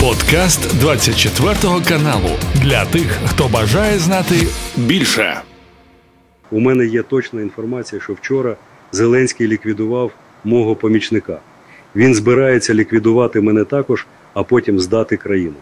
Подкаст 24 каналу для тих, хто бажає знати більше. У мене є точна інформація, що вчора Зеленський ліквідував мого помічника. Він збирається ліквідувати мене також, а потім здати країну.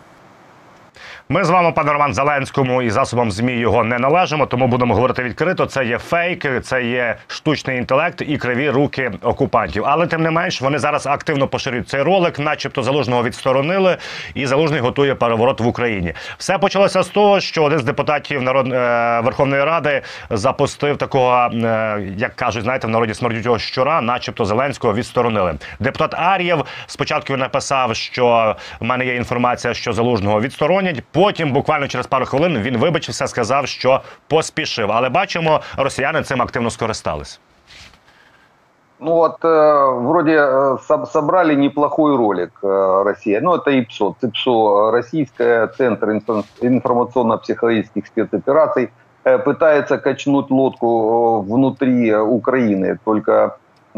Ми з вами, пане Роман Зеленському, і засобам змі його не належимо, тому будемо говорити відкрито. Це є фейк, це є штучний інтелект і криві руки окупантів. Але тим не менш вони зараз активно поширюють цей ролик, начебто залужного відсторонили, і залужний готує переворот в Україні. Все почалося з того, що один з депутатів народ е, Верховної Ради запустив такого, е, як кажуть, знаєте, в народі смердючого щура, начебто Зеленського відсторонили. Депутат Ар'єв спочатку написав, що в мене є інформація, що залужного відсторонять. Потім, буквально через пару хвилин, він вибачився, сказав, що поспішив. Але бачимо, росіяни цим активно скористались. Ну вот, э, вроде э, собрали неплохой ролик э, Россия. Ну, это ИПСО. ЦИПСО, Российская Центр информационно-психологических спецопераций, э, пытается качнуть лодку э, внутри Украины. Только э,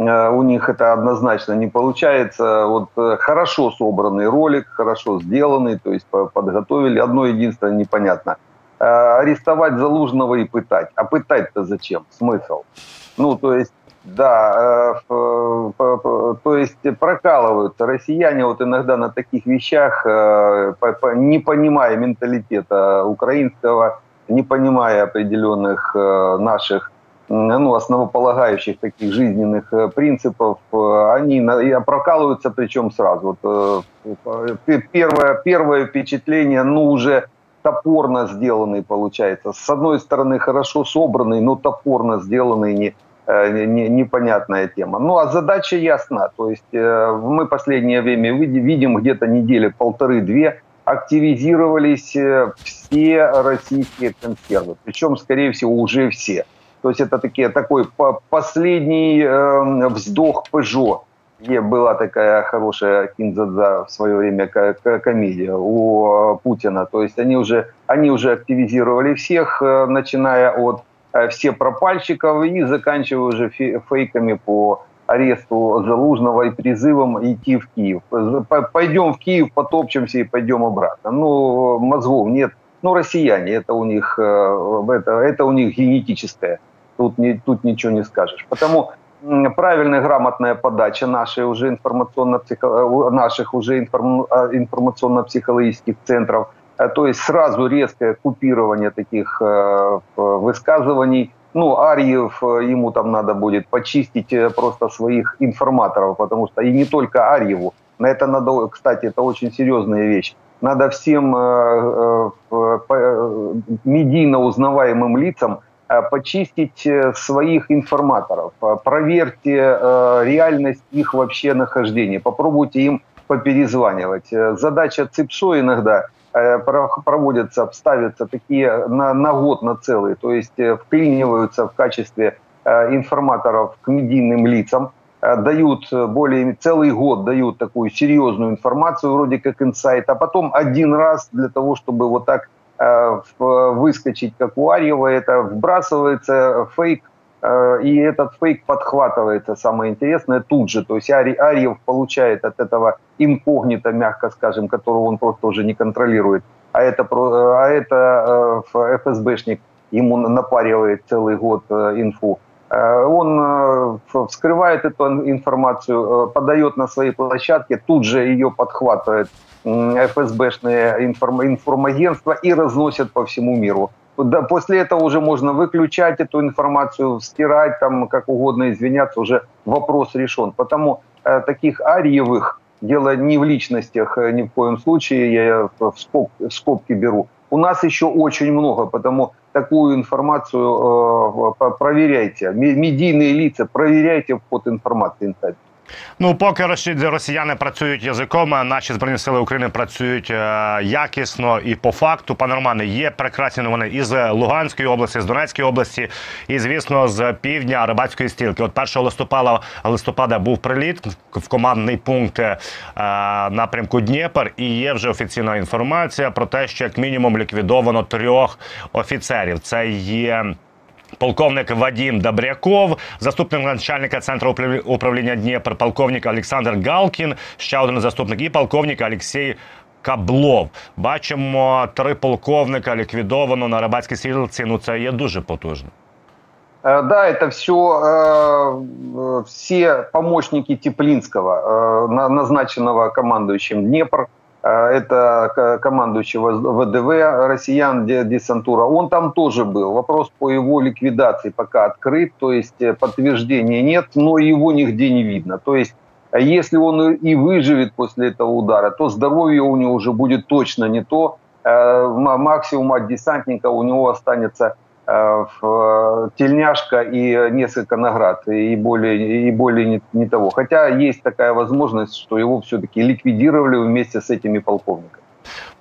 у них это однозначно не получается. Вот э, хорошо собранный ролик, хорошо сделанный, то есть по- подготовили. Одно единственное непонятно. Э, Арестовать Залужного и пытать. А пытать-то зачем? Смысл? Ну, то есть да, э, то есть прокалываются россияне вот иногда на таких вещах, э, не понимая менталитета украинского, не понимая определенных э, наших ну, основополагающих таких жизненных э, принципов, э, они прокалываются причем сразу. Вот, э, первое, первое впечатление, ну, уже топорно сделанный получается. С одной стороны, хорошо собранный, но топорно сделанный, не, э, не- не- непонятная тема. Ну, а задача ясна. То есть э, мы последнее время види- видим где-то недели полторы-две активизировались э, все российские консервы. Причем, скорее всего, уже все. То есть это такие, такой по- последний э, вздох Пежо. Где была такая хорошая Кинзадза в свое время ко- ко- комедия у э, Путина. То есть они уже, они уже активизировали всех, э, начиная от э, все пропальщиков и заканчивая уже фе- фейками по аресту Залужного и призывом идти в Киев. Пойдем в Киев, потопчемся и пойдем обратно. Ну, мозгов нет. Ну, россияне, это у них, это, это у них генетическое. Тут, не, тут ничего не скажешь. Потому правильная, грамотная подача нашей уже информационно-психо- наших уже а, информационно-психологических центров, Э, то есть сразу резкое купирование таких э, высказываний. Ну, Арьев, э, ему там надо будет почистить э, просто своих информаторов, потому что и не только Арьеву. На это надо, кстати, это очень серьезная вещь. Надо всем э, э, э, медийно узнаваемым лицам э, почистить э, своих информаторов. Э, Проверьте реальность их вообще нахождения. Попробуйте им поперезванивать. Задача ЦИПСО иногда э, про- проводятся, ставятся такие на, на год, на целый, то есть вклиниваются в качестве информаторов к медийным лицам, дают более целый год дают такую серьезную информацию, вроде как инсайт, а потом один раз для того, чтобы вот так выскочить, как у Арьева, это вбрасывается фейк, э, и этот фейк подхватывается, самое интересное, тут же. То есть Арьев получает от этого инкогнито, мягко скажем, которого он просто уже не контролирует, а это, про- а это э, ФСБшник ему напаривает целый год э, инфу. Э, Он э, вскрывает эту ин- информацию, э, подает на своей площадке, тут же ее подхватывает ФСБшные информ- информагентства и разносят по всему миру. Да, после этого уже можно выключать эту информацию, стирать там как угодно, извиняться, уже вопрос решен. Потому э, таких ариевых, дело не в личностях ни в коем случае, я в скоб- в скобки беру, у нас еще очень много, потому такую информацию э, проверяйте. Медийные лица, проверяйте вход информации. Ну, поки росіяни працюють язиком, наші збройні сили України працюють е, якісно і по факту. Пане Романе, є прекрасні новини із Луганської області, з Донецької області, і звісно, з півдня Рибацької стілки. От 1 листопада листопада був приліт в командний пункт е, напрямку Дніпр, і є вже офіційна інформація про те, що як мінімум ліквідовано трьох офіцерів. Це є. Полковник Вадим Добряков, заступник начальника центру управління Дніпр, полковник Олександр Галкін, ще один заступник, і полковник Олексій Каблов. Бачимо три полковника ліквідовано на рибацькій стрілці. Ну це є дуже потужно. Э, да, это все, э, все помощники Теплинского, э, назначенного командующим Днепр, это командующий ВДВ россиян десантура, он там тоже был. Вопрос по его ликвидации пока открыт, то есть подтверждения нет, но его нигде не видно. То есть если он и выживет после этого удара, то здоровье у него уже будет точно не то. Максимум от десантника у него останется Э, э, тельняшка и несколько наград, и более, и более не, не того. Хотя есть такая возможность, что его все-таки ликвидировали вместе с этими полковниками.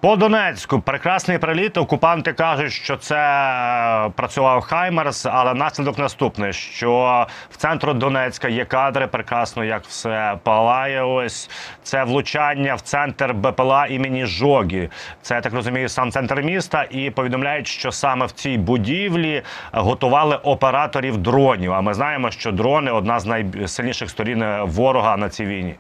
По Донецьку прекрасний приліт. Окупанти кажуть, що це е, працював Хаймерс, але наслідок наступний: що в центру Донецька є кадри, прекрасно як все палає. Ось це влучання в центр БПЛА імені Жогі. Це я так розумію, сам центр міста. І повідомляють, що саме в цій будівлі готували операторів дронів. А ми знаємо, що дрони одна з найсильніших сторін ворога на цій війні.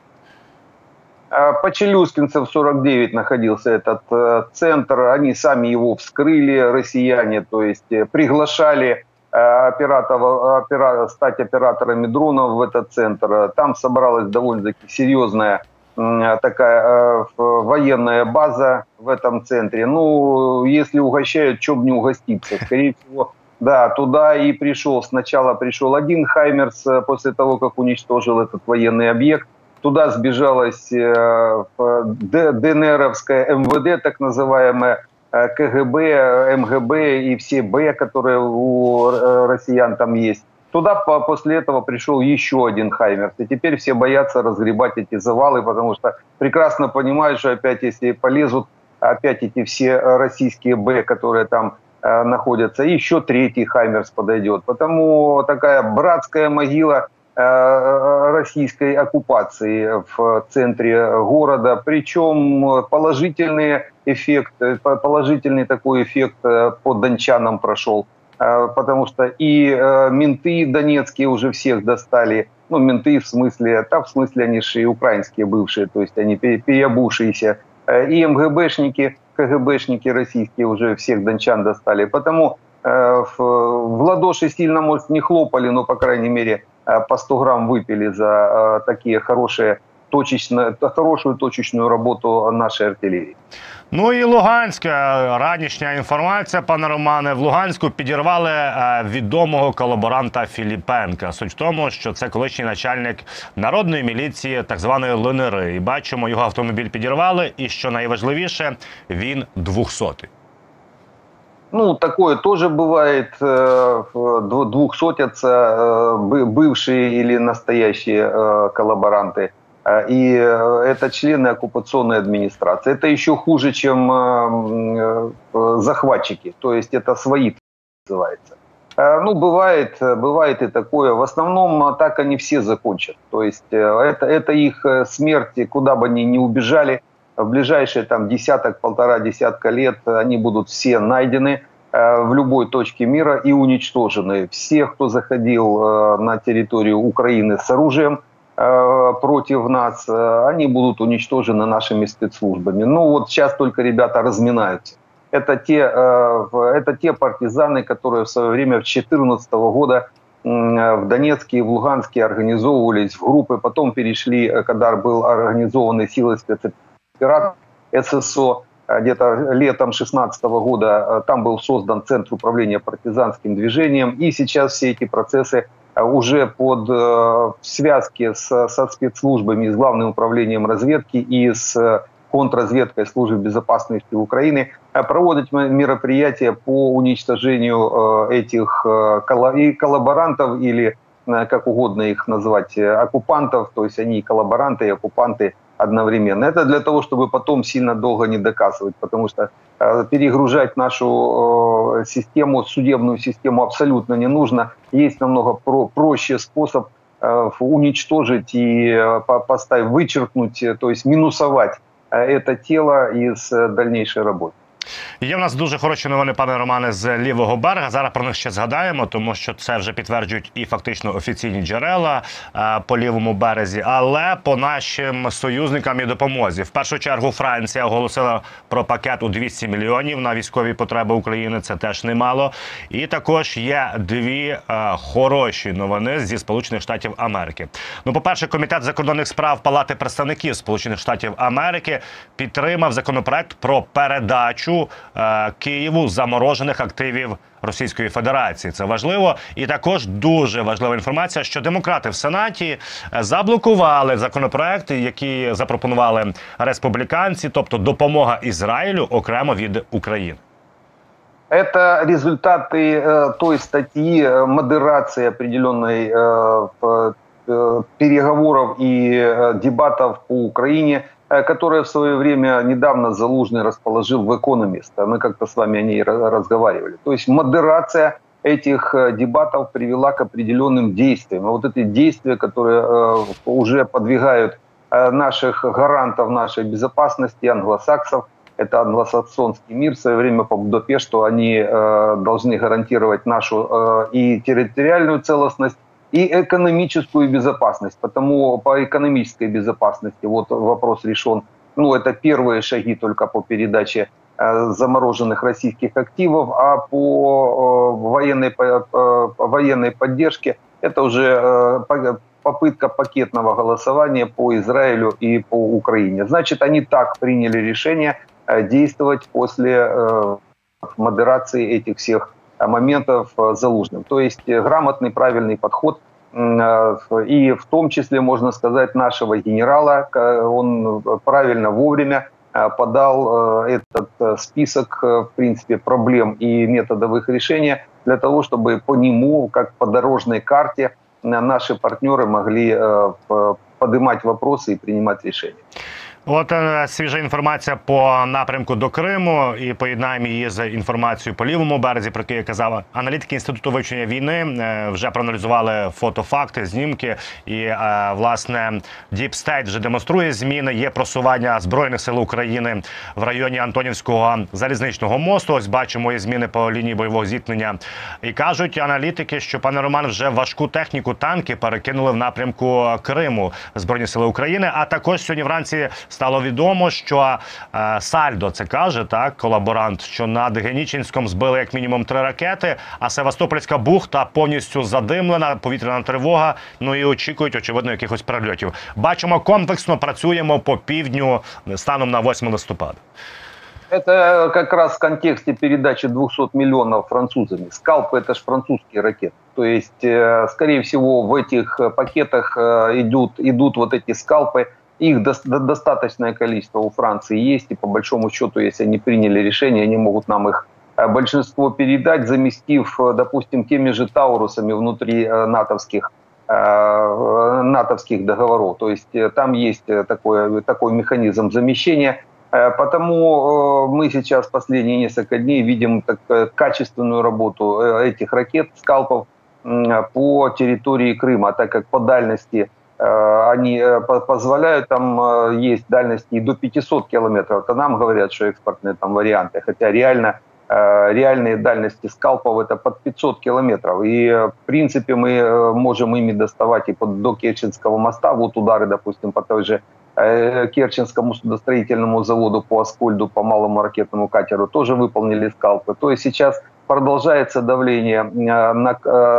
А, по Челюскинцев 49 находился этот э, центр. Они сами его вскрыли, россияне, то есть э, приглашали э, операторов, опера, стать операторами дронов в этот центр. Там собралась довольно-таки серьезная такая военная база в этом центре. Ну, если угощают, бы не угоститься. Скорее всего, да, туда и пришел. Сначала пришел один Хаймерс после того, как уничтожил этот военный объект. Туда сбежалась э, ДНРовская МВД, так называемая, э, КГБ, МГБ и все Б, которые у э, россиян там есть. Туда после этого пришел еще один Хаймерс. И теперь все боятся разгребать эти завалы, потому что прекрасно понимают, что опять если полезут опять эти все российские Б, которые там находятся, еще третий Хаймерс подойдет. Потому такая братская могила – российской оккупации в центре города. Причем положительный эффект, положительный такой эффект э, по дончанам прошел. Э, потому что и менты донецкие уже всех достали. Ну, менты в смысле, там в смысле они же и украинские бывшие, то есть они переобувшиеся. И МГБшники, КГБшники российские уже всех дончан достали. Потому в ладоши сильно, может, не хлопали, но, по крайней мере, Э, по 100 грамм выпили за э, такие хорошие точечно, хорошую точечную работу нашей артиллерии. Ну і Луганська ранішня інформація, пане Романе, в Луганську підірвали е, відомого колаборанта Філіпенка. Суть в тому, що це колишній начальник народної міліції, так званої ЛНР. І бачимо, його автомобіль підірвали. І що найважливіше, він двохсотий. Ну, такое тоже бывает. Э, двухсотятся э, бывшие или настоящие э, коллаборанты. И это члены оккупационной администрации. Это еще хуже, чем захватчики. То есть это свои называется. Ну, бывает, бывает и такое. В основном так они все закончат. То есть это, это их смерть, куда бы они ни убежали, в ближайшие там десяток, полтора десятка лет они будут все найдены в любой точке мира и уничтожены. Все, кто заходил э, на территорию Украины с оружием э, против нас, они будут уничтожены нашими спецслужбами. Ну вот сейчас только ребята разминаются. Это те, это те партизаны, которые в свое время в 2014 года в Донецке и в Луганске организовывались в группы, потом перешли, когда был организованы силы спецоперации ССО. Э, где-то летом 16 года э, там был создан Центр управления партизанским движением. И сейчас все эти процессы э, уже под в связке с, со спецслужбами, с Главным управлением разведки и с контрразведкой службы безопасности Украины проводить мероприятия по уничтожению этих коллаборантов или как угодно их назвать, оккупантов, то есть они и коллаборанты, и оккупанты одновременно. Это для того, чтобы потом сильно долго не доказывать, потому что э, перегружать нашу э, систему, судебную систему абсолютно не нужно. Есть намного про проще способ э, уничтожить и поставить, вычеркнуть, то есть минусовать это тело из дальнейшей работы. Є в нас дуже хороші новини, пане Романе, з лівого берега. Зараз про них ще згадаємо, тому що це вже підтверджують і фактично офіційні джерела е, по лівому березі, але по нашим союзникам і допомозі. В першу чергу Франція оголосила про пакет у 200 мільйонів на військові потреби України. Це теж немало. І також є дві е, хороші новини зі Сполучених Штатів Америки. Ну, по перше, комітет закордонних справ Палати представників Сполучених Штатів Америки підтримав законопроект про передачу е, Києву заморожених активів Російської Федерації. Це важливо, і також дуже важлива інформація, що демократи в Сенаті е, заблокували законопроекти, які запропонували республіканці, тобто допомога Ізраїлю окремо від України. Это результаты э, той статьи э, модерации определенной э, э, переговоров и э, дебатов по Украине, э, которая в свое время недавно Залужный расположил в «Экономист». Мы как-то с вами о ней разговаривали. То есть модерация этих э, дебатов привела к определенным действиям. И вот эти действия, которые э, уже подвигают наших гарантов нашей безопасности, англосаксов – это англосаксонский мир в свое время по Будапешту, они должны гарантировать нашу и территориальную целостность, и экономическую безопасность. Потому по экономической безопасности вот вопрос решен. Ну, это первые шаги только по передаче э, замороженных российских активов, а по э, военной, э, военной поддержке это уже попытка пакетного голосования по Израилю и по Украине. Значит, они так приняли решение – действовать после модерации этих всех моментов Залужным. То есть грамотный, правильный подход и в том числе, можно сказать, нашего генерала, он правильно вовремя подал этот список, в принципе, проблем и методов их решения для того, чтобы по нему, как по дорожной карте, наши партнеры могли поднимать вопросы и принимать решения. От е, свіжа інформація по напрямку до Криму і поєднаємо її з інформацією по лівому березі, про яку я казав. Аналітики інституту вивчення війни е, вже проаналізували фотофакти, знімки. І е, власне Deep State вже демонструє зміни. Є просування збройних сил України в районі Антонівського залізничного мосту. Ось бачимо є зміни по лінії бойового зіткнення. І кажуть аналітики, що пане Роман вже важку техніку танки перекинули в напрямку Криму Збройні сили України. А також сьогодні вранці стало відомо, що е, Сальдо це каже так, колаборант, що над Генічинськом збили як мінімум три ракети. А Севастопольська бухта повністю задимлена, повітряна тривога. Ну і очікують, очевидно, якихось прильотів. Бачимо, комплексно працюємо по півдню станом на 8 листопада. Это как раз в контексте передачи 200 миллионов французами. Скалпы – это же французские ракеты. То есть, э, скорее всего, в этих пакетах э, идут, идут вот эти скалпы – их до, до, достаточное количество у Франции есть, и по большому счету, если они приняли решение, они могут нам их э, большинство передать, заместив, э, допустим, теми же Таурусами внутри э, натовских натовских договоров. То есть там есть такой, такой механизм замещения. Потому мы сейчас последние несколько дней видим так, качественную работу этих ракет, скалпов по территории Крыма, так как по дальности они э, позволяют, там э, есть дальности и до 500 километров, то нам говорят, что экспортные там варианты, хотя реально реальные дальности скалпов это под 500 километров. И в принципе мы можем ими доставать и под, до Керченского моста, вот удары, допустим, по той же Керченскому судостроительному заводу по Аскольду, по малому ракетному катеру тоже выполнили скалпы. То есть сейчас продолжается давление на,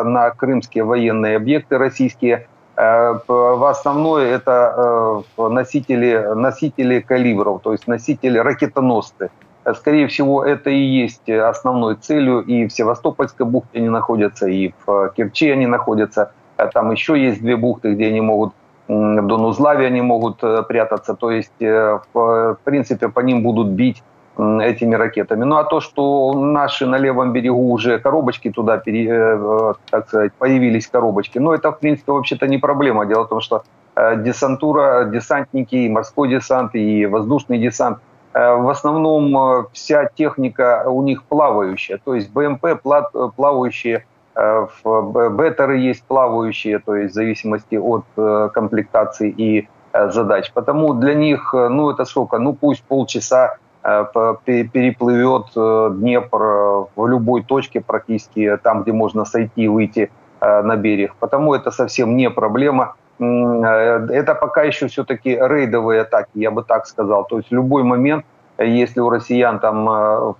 на крымские военные объекты российские, Э, в основное это э, носители, носители калибров, то есть носители ракетоносцы. Э, скорее всего, это и есть основной целью. И в Севастопольской бухте они находятся, и в Керчи они находятся. Там еще есть две бухты, где они могут до Нузлави они могут прятаться. То есть, в принципе, по ним будут бить этими ракетами. Ну а то, что наши на левом берегу уже коробочки туда, пере, э, так сказать, появились коробочки, ну это в принципе вообще-то не проблема. Дело в том, что э, десантура, десантники, и морской десант, и воздушный десант, э, в основном вся техника у них плавающая, то есть БМП плавающие, беттеры есть плавающие, то есть в зависимости от комплектации и задач. Потому для них, ну это сколько, ну пусть полчаса переплывет Днепр в любой точке практически, там, где можно сойти и выйти на берег. Потому это совсем не проблема. Это пока еще все-таки рейдовые атаки, я бы так сказал. То есть в любой момент, если у россиян там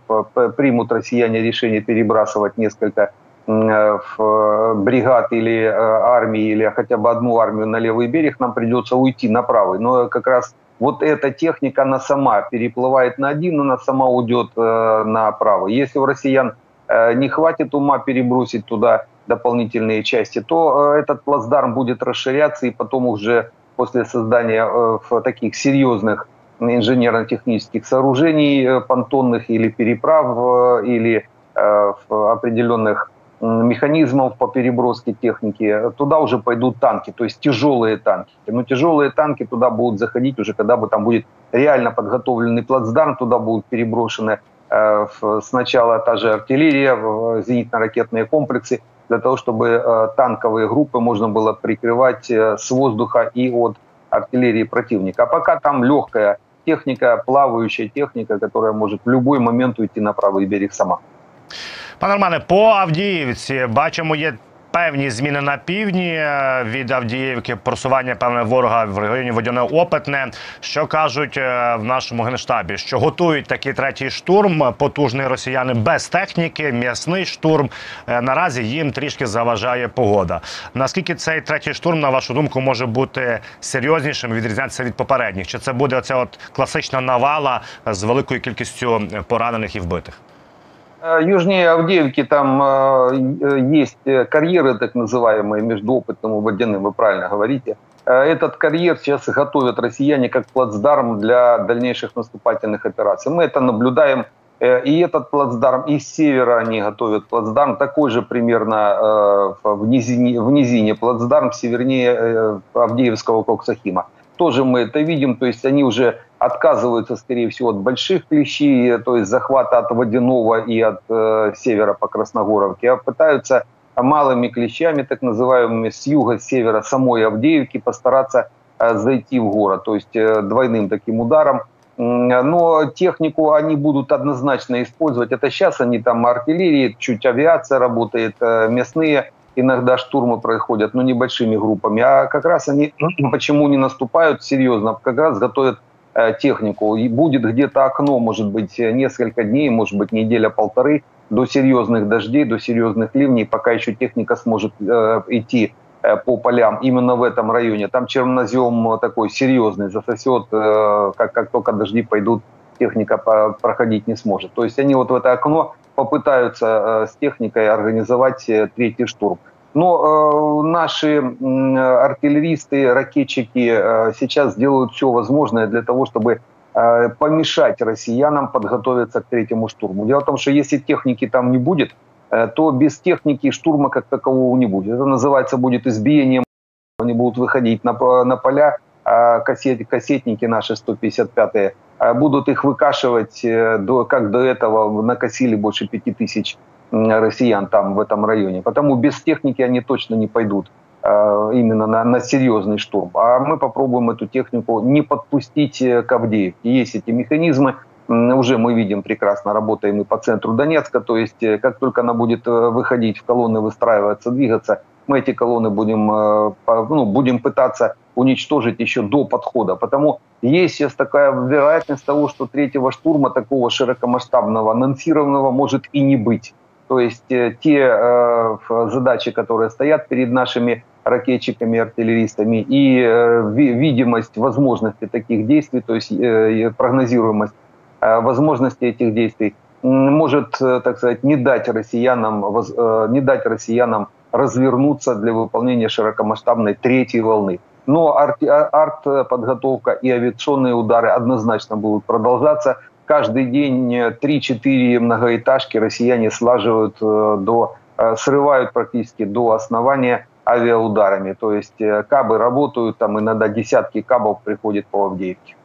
примут россияне решение перебрасывать несколько бригад или армии, или хотя бы одну армию на левый берег, нам придется уйти на правый. Но как раз вот эта техника, она сама переплывает на один, она сама уйдет э, на правый. Если у россиян э, не хватит ума перебросить туда дополнительные части, то э, этот плацдарм будет расширяться, и потом уже после создания э, таких серьезных инженерно-технических сооружений, э, понтонных или переправ, э, или э, определенных механизмов по переброске техники, туда уже пойдут танки, то есть тяжелые танки. Но тяжелые танки туда будут заходить уже, когда бы там будет реально подготовленный плацдарм, туда будут переброшены э, сначала та же артиллерия, зенитно-ракетные комплексы, для того, чтобы э, танковые группы можно было прикрывать э, с воздуха и от артиллерии противника. А пока там легкая техника, плавающая техника, которая может в любой момент уйти на правый берег сама. Пане Романе, по Авдіївці бачимо, є певні зміни на півдні е, від Авдіївки, просування певне ворога в районі Водяне Опитне. Що кажуть е, в нашому генштабі? Що готують такий третій штурм, потужний росіяни без техніки, м'ясний штурм. Е, наразі їм трішки заважає погода. Наскільки цей третій штурм, на вашу думку, може бути серйознішим, відрізнятися від попередніх? Чи це буде оця от класична навала з великою кількістю поранених і вбитих? Э, южнее Авдеевки там э, есть карьеры так называемые между опытным и водяным, вы правильно говорите. Э, этот карьер сейчас готовят россияне как плацдарм для дальнейших наступательных операций. Мы это наблюдаем. И этот плацдарм, и с севера они готовят плацдарм, такой же примерно в низине, в низине плацдарм севернее Авдеевского Коксахима тоже мы это видим, то есть они уже отказываются, скорее всего, от больших клещей, то есть захвата от водяного и от э, севера по Красногоровке, а пытаются малыми клещами, так называемыми, с юга, с севера самой Авдеевки постараться э, зайти в город, то есть э, двойным таким ударом. Но технику они будут однозначно использовать. Это сейчас они там артиллерии, чуть авиация работает, э, мясные иногда штурмы происходят, но небольшими группами. А как раз они почему не наступают серьезно? Как раз готовят технику. И будет где-то окно, может быть, несколько дней, может быть, неделя-полторы до серьезных дождей, до серьезных ливней, пока еще техника сможет э, идти э, по полям именно в этом районе. Там чернозем такой серьезный, засосет, э, как, как только дожди пойдут, техника по, проходить не сможет. То есть они вот в это окно попытаются э, с техникой организовать э, третий штурм. Но э, наши э, артиллеристы, ракетчики э, сейчас делают все возможное для того, чтобы э, помешать россиянам подготовиться к третьему штурму. Дело в том, что если техники там не будет, э, то без техники штурма как такового не будет. Это называется будет избиением. Они будут выходить на, на поля, а кассет, кассетники наши 155-е а будут их выкашивать, э, до, как до этого накосили больше пяти тысяч россиян там, в этом районе. Потому без техники они точно не пойдут э, именно на, на серьезный штурм. А мы попробуем эту технику не подпустить э, к Авдеевке. Есть эти механизмы, уже мы видим прекрасно, работаем и по центру Донецка, то есть как только она будет выходить в колонны, выстраиваться, двигаться, мы эти колонны будем, ну, будем пытаться уничтожить еще до подхода. Потому есть сейчас такая вероятность того, что третьего штурма такого широкомасштабного, анонсированного может и не быть. То есть э, те э, задачи, которые стоят перед нашими ракетчиками, артиллеристами, и э, видимость возможности таких действий, то есть прогнозируемость возможности этих действий, может, так сказать, не дать россиянам, не дать россиянам развернуться для выполнения широкомасштабной третьей волны. Но арт-подготовка и авиационные удары однозначно будут продолжаться. Каждый день 3-4 многоэтажки россияне слаживают э, до, э, срывают практически до основания авиаударами. То есть э, кабы работают, там иногда десятки кабов приходят по Авдеевке.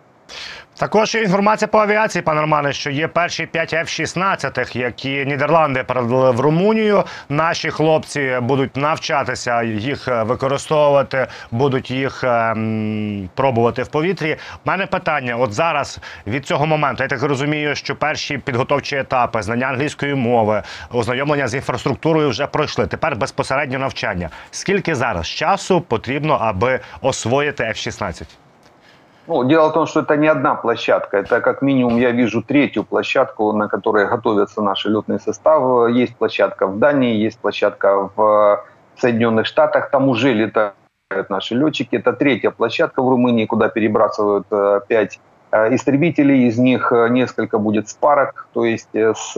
Також є інформація по авіації, пане Романе, що є перші 5 F-16, які Нідерланди передали в Румунію. Наші хлопці будуть навчатися їх використовувати, будуть їх ем, пробувати в повітрі. У мене питання: от зараз від цього моменту, я так розумію, що перші підготовчі етапи, знання англійської мови, ознайомлення з інфраструктурою вже пройшли. Тепер безпосередньо навчання. Скільки зараз часу потрібно, аби освоїти F-16? Ну, дело в том, что это не одна площадка. Это как минимум я вижу третью площадку, на которой готовятся наши летные составы. Есть площадка в Дании, есть площадка в Соединенных Штатах. Там уже летают наши летчики. Это третья площадка в Румынии, куда перебрасывают э, пять э, истребителей. Из них э, несколько будет спарок, то есть с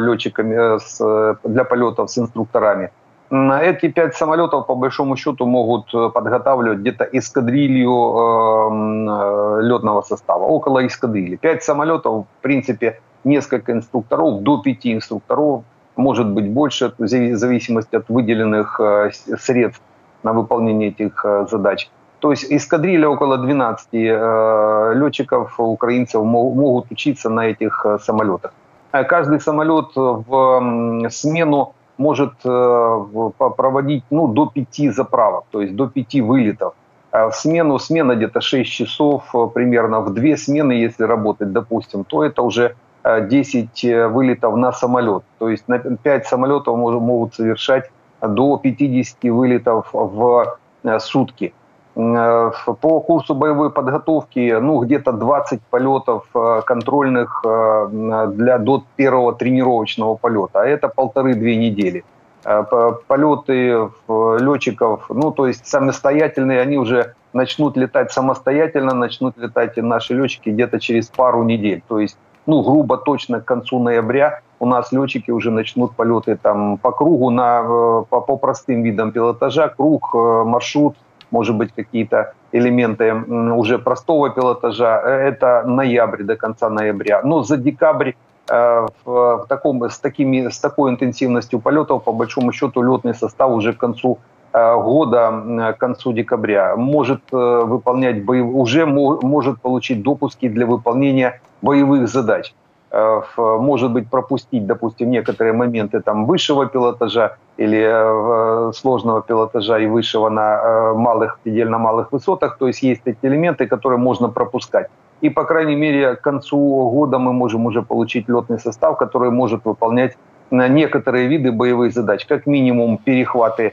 летчиками с, для полетов с инструкторами. Эти пять самолетов, по большому счету, могут э, подготавливать где-то эскадрилью э, летного состава, около эскадрильи. Пять самолетов, в принципе, несколько инструкторов, до пяти инструкторов, может быть больше, в зависимости от выделенных э, средств на выполнение этих задач. То есть эскадрилья около 12 летчиков, украинцев могут учиться на этих самолетах. Каждый самолет в смену может э, проводить ну, до пяти заправок, то есть до пяти вылетов. А в смену, смена где-то 6 часов э, примерно, в две смены, если работать, допустим, то это уже 10 э, вылетов на самолет. То есть на 5 самолетов могут совершать до 50 вылетов в сутки. Э, по курсу боевой подготовки, ну, где-то 20 полетов э, контрольных э, для до первого тренировочного полета, а это полторы-две недели. Полеты летчиков, ну, то есть самостоятельные, они уже начнут летать самостоятельно, начнут летать и наши летчики где-то через пару недель. То есть, ну, грубо точно к концу ноября у нас летчики уже начнут полеты там по кругу на, по, по простым видам пилотажа, круг, маршрут, может быть, какие-то элементы уже простого пилотажа. Э, это ноябрь, до конца ноября. Но за декабрь э, в таком, с, такими, с такой интенсивностью полетов, по большому счету, летный состав уже к концу э, года, к концу декабря, может выполнять боев... уже может получить допуски для выполнения боевых задач. Э, может быть, пропустить, допустим, некоторые моменты там высшего пилотажа или э, сложного пилотажа и высшего на э, малых, предельно малых высотах. То есть есть эти элементы, которые можно пропускать. И, по крайней мере, к концу года мы можем уже получить летный состав, который может выполнять некоторые виды боевых задач. Как минимум перехваты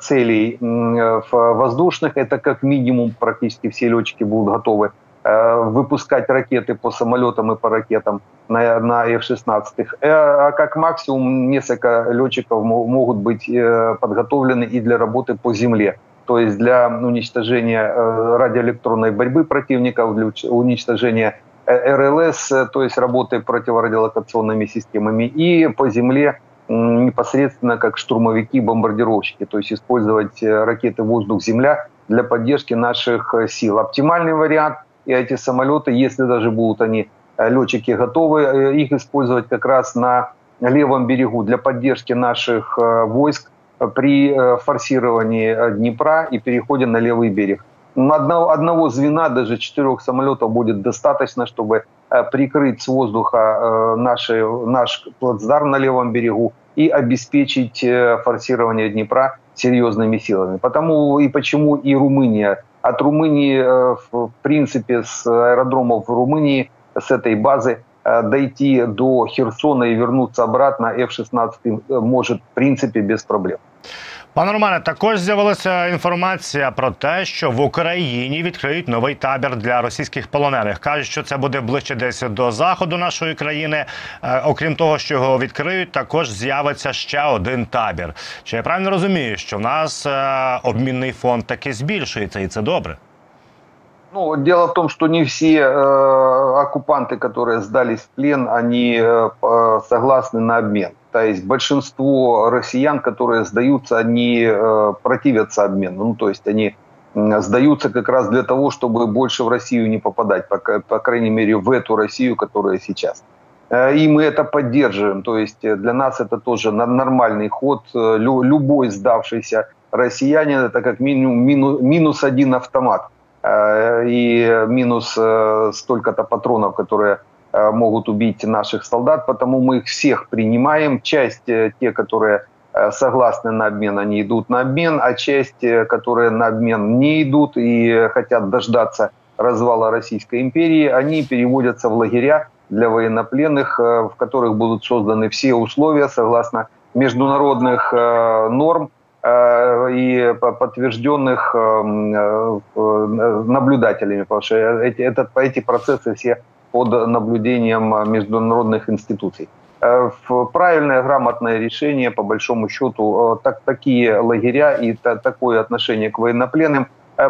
целей воздушных, это как минимум практически все летчики будут готовы Э, выпускать ракеты по самолетам и по ракетам на, на F-16. Э, а как максимум несколько летчиков могут быть э, подготовлены и для работы по земле. То есть для уничтожения радиоэлектронной борьбы противников, для уничтожения РЛС, то есть работы противорадиолокационными системами, и по земле непосредственно как штурмовики, бомбардировщики, то есть использовать ракеты воздух-земля для поддержки наших сил. Оптимальный вариант и эти самолеты, если даже будут они, э, летчики готовы, э, их использовать как раз на левом берегу для поддержки наших э, войск при форсировании Днепра и переходе на левый берег. Одного, одного звена, даже четырех самолетов будет достаточно, чтобы прикрыть с воздуха наши, наш плацдарм на левом берегу и обеспечить форсирование Днепра серьезными силами. Потому и почему и Румыния от Румынии, э, в принципе, с аэродромов в Румынии, с этой базы, э, дойти до Херсона и вернуться обратно F-16 э, может, в принципе, без проблем. Пане Романе, також з'явилася інформація про те, що в Україні відкриють новий табір для російських полонених. кажуть, що це буде ближче десь до заходу нашої країни. Е, окрім того, що його відкриють, також з'явиться ще один табір. Чи я правильно розумію, що в нас е, обмінний фонд таки збільшується, і це добре? Ну, дело в том, что не все э, оккупанты, которые сдались в плен, они э, согласны на обмен. То есть большинство россиян, которые сдаются, они э, противятся обмену. Ну, то есть они сдаются как раз для того, чтобы больше в Россию не попадать, по, по крайней мере, в эту Россию, которая сейчас. Э, и мы это поддерживаем. То есть для нас это тоже нормальный ход. Э, любой сдавшийся россиянин – это как минимум минус один автомат и минус столько-то патронов, которые могут убить наших солдат, потому мы их всех принимаем. Часть, те, которые согласны на обмен, они идут на обмен, а часть, которые на обмен не идут и хотят дождаться развала Российской империи, они переводятся в лагеря для военнопленных, в которых будут созданы все условия согласно международных норм, Э, и подтвержденных э, э, наблюдателями, потому что эти, этот, эти процессы все под наблюдением международных институций. Правильное, грамотное решение, по большому счету, так, такие лагеря и та, такое отношение к военнопленным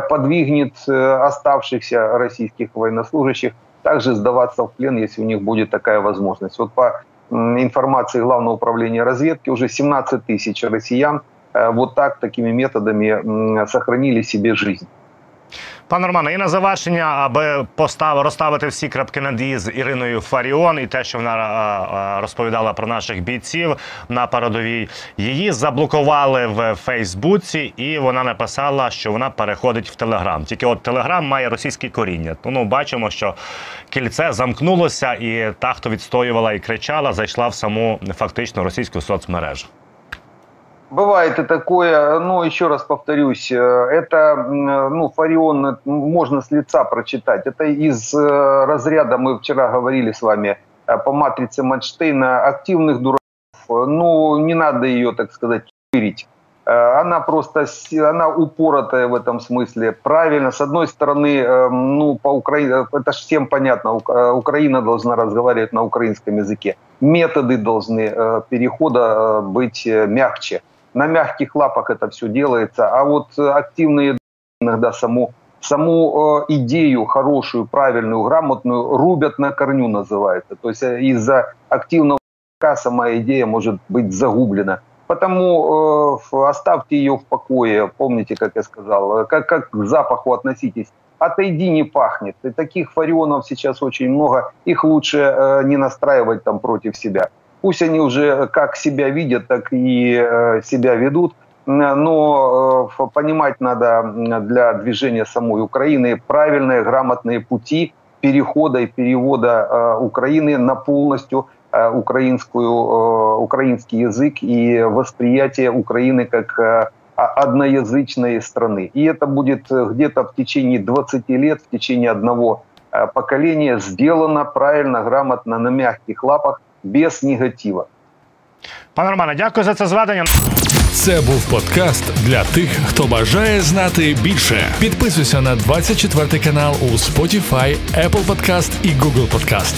подвигнет оставшихся российских военнослужащих также сдаваться в плен, если у них будет такая возможность. Вот по информации Главного управления разведки уже 17 тысяч россиян Э, вот так, такими методами сохранили себе жизнь. Пане Романе, і на завершення, аби постав, розставити всі крапки над «і» з Іриною Фаріон і те, що вона а, розповідала про наших бійців на передовій, її заблокували в Фейсбуці, і вона написала, що вона переходить в Телеграм. Тільки от Телеграм має російське коріння. Ну, бачимо, що кільце замкнулося, і та, хто відстоювала і кричала, зайшла в саму фактично російську соцмережу. Бывает и такое, но еще раз повторюсь, э, это, ну, Фарион э, можно с лица прочитать. Это из э, разряда, мы вчера говорили с вами по матрице Манштейна, активных дураков. Ну, не надо ее, так сказать, ширить. Она просто, она упоротая в этом смысле. Правильно, с одной стороны, ну, по Украине, это же всем понятно, Украина должна разговаривать на украинском языке. Методы должны перехода быть мягче на мягких лапах это все делается, а вот э, активные иногда саму, саму э, идею хорошую, правильную, грамотную рубят на корню называется. То есть э, из-за активного сама идея может быть загублена. Потому э, оставьте ее в покое, помните, как я сказал, как, как к запаху относитесь. Отойди, не пахнет. И таких фарионов сейчас очень много, их лучше э, не настраивать там против себя. Пусть они уже как себя видят, так и э, себя ведут, но э, понимать надо для движения самой Украины правильные, грамотные пути перехода и перевода э, Украины на полностью украинскую, украинский язык и восприятие Украины как одноязычной страны. И это будет где-то в течение 20 лет, в течение одного поколения сделано правильно, грамотно, на мягких лапах, без негатива. Пане Романе, дякую за це зведення. Це був подкаст для тих, хто бажає знати більше. Підписуйся на 24 канал у Spotify, Apple Podcast і Google Podcast.